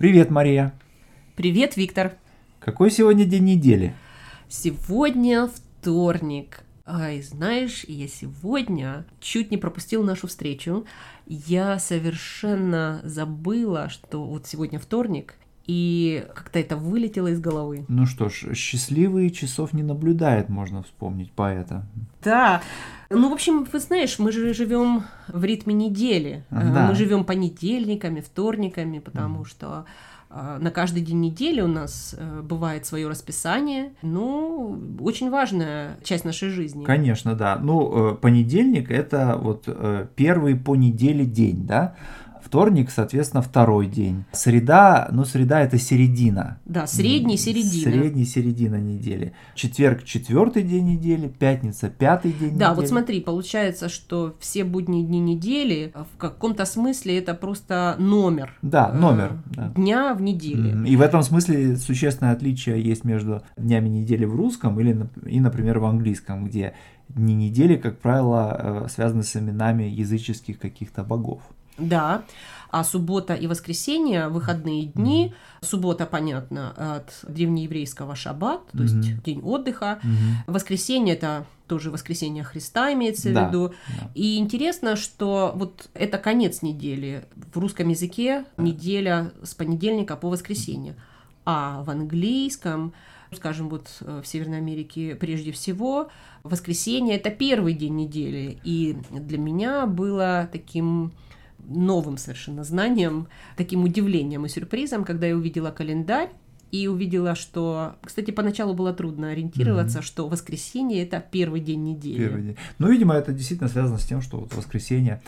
Привет, Мария. Привет, Виктор. Какой сегодня день недели? Сегодня вторник. Ай, знаешь, я сегодня чуть не пропустил нашу встречу. Я совершенно забыла, что вот сегодня вторник, и как-то это вылетело из головы. Ну что ж, счастливые часов не наблюдает, можно вспомнить поэта. Да. Ну, в общем, вы знаешь, мы же живем в ритме недели. Да. Мы живем понедельниками, вторниками, потому что а, на каждый день недели у нас э, бывает свое расписание. Ну, очень важная часть нашей жизни. Конечно, да. Ну, э, понедельник это вот э, первый по неделе день, да? Вторник, соответственно, второй день. Среда, ну, среда это середина. Да, средний, середина. Средний, середина недели. Четверг, четвертый день недели. Пятница, пятый день Да, недели. вот смотри, получается, что все будние дни недели в каком-то смысле это просто номер. Да, э, номер. да. Дня в неделе. И в этом смысле существенное отличие есть между днями недели в русском или, и, например, в английском, где дни недели, как правило, э, связаны с именами языческих каких-то богов. Да. А суббота и воскресенье выходные дни. Суббота, понятно, от древнееврейского шаббат, то есть Мгм. день отдыха. Мгм. Воскресенье это тоже воскресенье Христа имеется Да, в виду. да. И интересно, что вот это конец недели. В русском языке неделя с понедельника по воскресенье. А в английском, скажем, вот э, в Северной Америке прежде всего, воскресенье это первый день недели. И для меня было таким новым совершенно знанием, таким удивлением и сюрпризом, когда я увидела календарь и увидела, что, кстати, поначалу было трудно ориентироваться, что воскресенье это первый день недели. Первый день. Ну, видимо, это действительно связано с тем, что вот воскресенье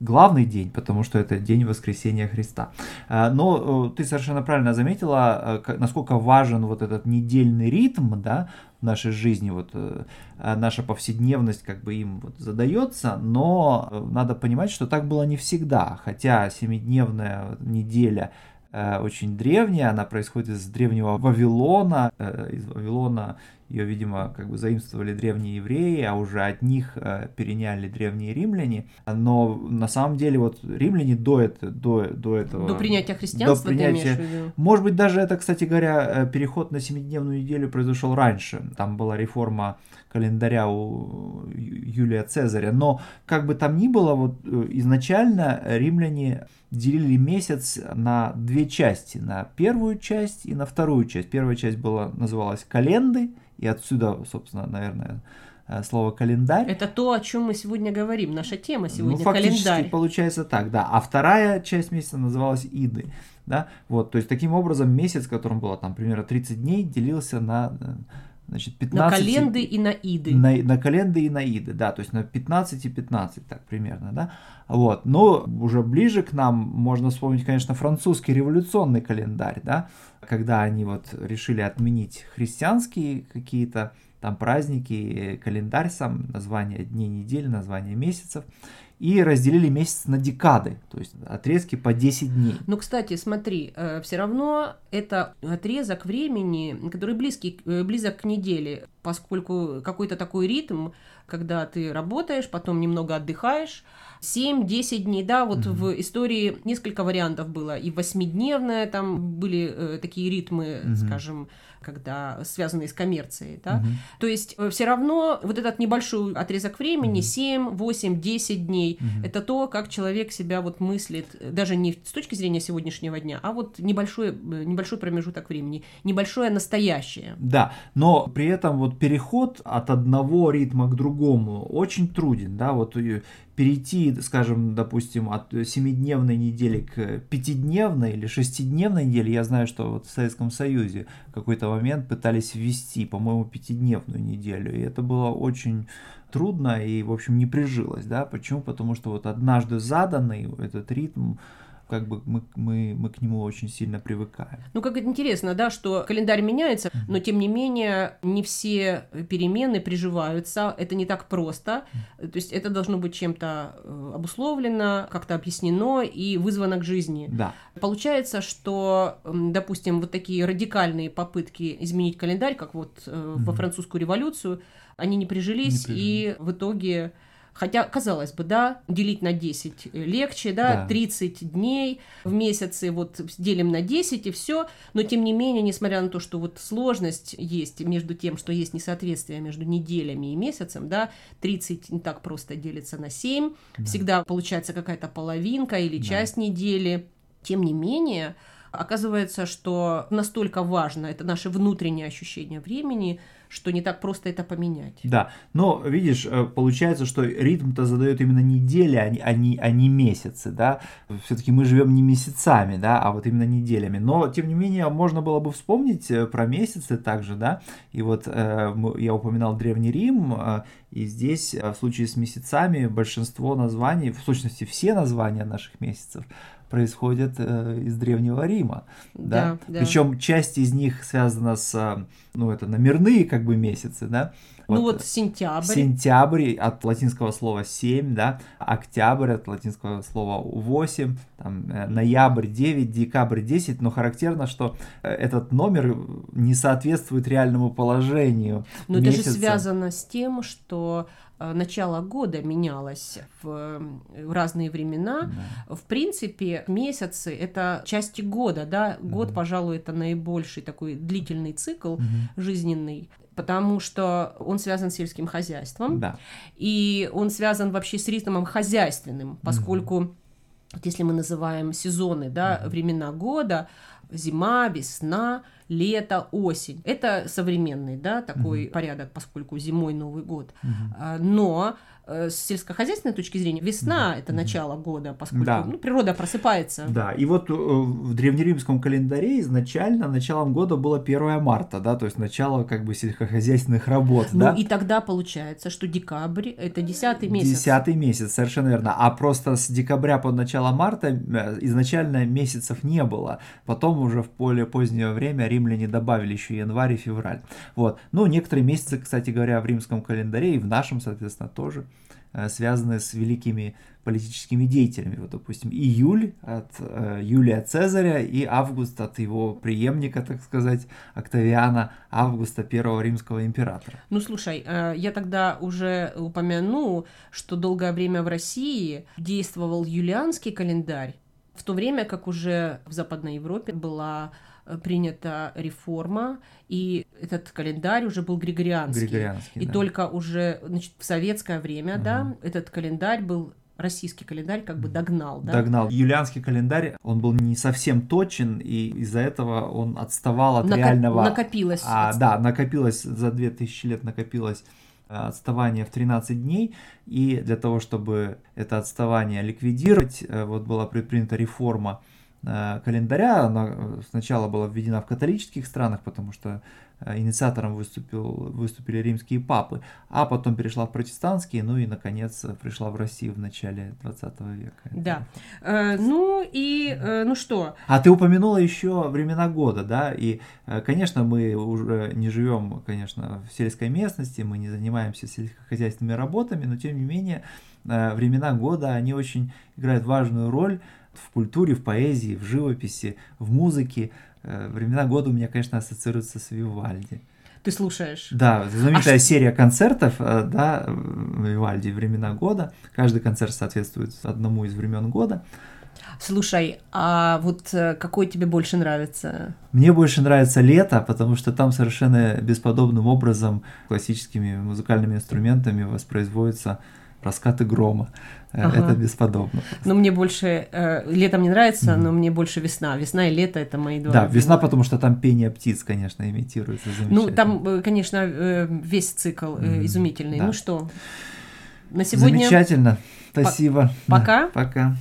главный день, потому что это день воскресения Христа. А, Но э, ты совершенно правильно заметила, э, насколько важен вот этот недельный ритм, да, в нашей жизни, вот э, наша повседневность как бы им вот задается, но э, надо понимать, что так было не всегда, хотя семидневная неделя э, очень древняя, она происходит из древнего Вавилона, э, из Вавилона ее, видимо, как бы заимствовали древние евреи, а уже от них э, переняли древние римляне. Но на самом деле вот римляне до, это, до, до этого... До принятия христианства до ты имеешь принятия- в виду? Может быть, даже это, кстати говоря, э, переход на семидневную неделю произошел раньше. Там была реформа календаря у Юлия Цезаря. Но как бы там ни было, вот э, изначально римляне делили месяц на две части. На первую часть и на вторую часть. Первая часть была, называлась календы. И отсюда, собственно, наверное, э, слово календарь. Это то, о чем мы сегодня говорим. Наша тема сегодня Ну, фактически календарь. получается так, да. А вторая часть месяца называлась Иды. Да? Вот, то есть таким образом месяц, в котором было там примерно 30 дней, делился на э, значит, 15... На календы и на иды. На, на календы и на иды, да, то есть на 15 и 15, так примерно, да. Вот, но уже ближе к нам можно вспомнить, конечно, французский революционный календарь, да, когда они вот решили отменить христианские какие-то там праздники, календарь сам, название дней недели, название месяцев, и разделили месяц на декады, то есть отрезки по 10 дней. Ну, кстати, смотри, все равно это отрезок времени, который близкий, э, близок к неделе, поскольку какой-то такой ритм, когда ты работаешь, потом немного отдыхаешь, 7-10 дней, да, вот Мгм. в истории несколько вариантов было, и восьмидневная, там были э, такие ритмы, Мгм. скажем, когда связанные с коммерцией, да, Мгм. То есть все равно вот этот небольшой отрезок времени, Мгм. 7, 8, 10 дней, Мгм. это то, как человек себя вот мыслит, э, даже не с точки зрения сегодняшнего дня, а вот небольшой, э, небольшой промежуток времени, небольшое настоящее. Да, но при этом вот переход от одного ритма к другому очень труден, да, вот перейти, скажем, допустим, от семидневной недели к пятидневной или шестидневной неделе, я знаю, что вот в Советском Союзе в какой-то момент пытались ввести, по-моему, пятидневную неделю, и это было очень трудно и, в общем, не прижилось, да, почему? Потому что вот однажды заданный этот ритм, как бы мы, мы, мы к нему очень сильно привыкаем. Ну, как это интересно, да, что календарь меняется, но тем не менее не все перемены приживаются, это не так просто, то есть это должно быть чем-то э, обусловлено, как-то объяснено и вызвано к жизни. Да. Получается, что, допустим, вот такие радикальные попытки изменить календарь, как вот э, во Мгм. французскую революцию, они не прижились, Не прижились. и в итоге Хотя, казалось бы, да, делить на 10 легче, да, Да. 30 дней в месяце, вот делим на 10 и все. Но, тем не менее, несмотря на то, что вот сложность есть между тем, что есть несоответствие между неделями и месяцем, да, 30 не так просто делится на 7, всегда получается какая-то половинка или часть недели. Тем не менее, оказывается, что настолько важно это наше внутреннее ощущение времени, что не так просто это поменять. Да, но видишь, э, получается, что ритм-то задает именно недели, а не, а не, а не месяцы, да. Все-таки мы живем не месяцами, да, а вот именно неделями. Но, тем не менее, можно было бы вспомнить э, про месяцы также, да. И вот э, я упоминал Древний Рим, и здесь в случае с месяцами большинство названий, в сущности все названия наших месяцев происходят э, из Древнего Рима. Да, Да, да. Причем часть из них связана с, э, ну, это номерные как бы месяцы, да. Ну вот сентябрь. Сентябрь от латинского слова 7, да, октябрь от латинского слова 8, там, э, ноябрь 9, декабрь 10, но характерно, что э, этот номер не соответствует реальному положению Но это же месяца. связано с тем, что э, начало года менялось в, разные времена. В принципе, месяцы — это части года, да. Год, пожалуй, это наибольший такой длительный цикл жизненный, потому что он связан с сельским хозяйством. Да, И он связан вообще с ритмом хозяйственным, поскольку вот если мы называем сезоны, да, времена года, зима, весна, лето, осень. Это современный, да, такой порядок, поскольку зимой Новый год. А, Но э, с сельскохозяйственной точки зрения весна это начало года, поскольку Да. ну, природа просыпается. да. И вот э, в древнеримском календаре изначально началом года было 1 марта, да, то есть начало как бы сельскохозяйственных работ, Ну да. и тогда получается, что декабрь это десятый месяц. Десятый месяц, совершенно верно. А просто с декабря по начало марта э, изначально месяцев не было. Потом уже в более позднее время римляне добавили еще январь и февраль. Вот. Ну, некоторые месяцы, кстати говоря, в римском календаре и в нашем, соответственно, тоже э, связаны с великими политическими деятелями. Вот, допустим, июль от э, Юлия Цезаря и август от его преемника, так сказать, Октавиана, августа первого римского императора. Ну, слушай, э, я тогда уже упомяну, что долгое время в России действовал юлианский календарь, в то время как уже в Западной Европе была э, принята реформа, и этот календарь уже был григорианский. Григорианский, И да. только уже значит, в советское время, да, Мгм. этот календарь был российский календарь как бы догнал, да? догнал. Юлианский календарь, он был не совсем точен, и из-за этого он отставал от Нако- реального... накопилось. А, отс- да, накопилось, за 2000 лет накопилось отставание в 13 дней, и для того, чтобы это отставание ликвидировать, э, вот была предпринята реформа э, календаря, она э, сначала была введена в католических странах, потому что э, инициатором выступил, выступили римские папы, а потом перешла в протестантские, ну и, наконец, э, пришла в Россию в начале 20 века. Да. Э, ну и, э, ну что, А ты упомянула еще времена года, да, и, э, конечно, мы уже не живем, конечно, в сельской местности, мы не занимаемся сельскохозяйственными работами, но тем не менее э, времена года, они очень играют важную роль в культуре, в поэзии, в живописи, в музыке. Э, Времена года у меня, конечно, ассоциируются с Вивальди. ты слушаешь. Да, знаменитая А серия концертов, э, да, Вивальди «Времена года». Каждый концерт соответствует одному из времен года. Слушай, а вот э, какой тебе больше нравится? Мне больше нравится лето, потому что там совершенно бесподобным образом классическими музыкальными инструментами воспроизводятся раскаты грома. Э, Ага. Это бесподобно. Ну, мне больше... э, летом не нравится, но мне больше весна. Весна и лето — это мои два. Да, любимых. весна, потому что там пение птиц, конечно, имитируется Ну, там, э, конечно, э, весь цикл э, Мгм, изумительный. да. Ну что, на сегодня Замечательно. Спасибо. Пока. Пока.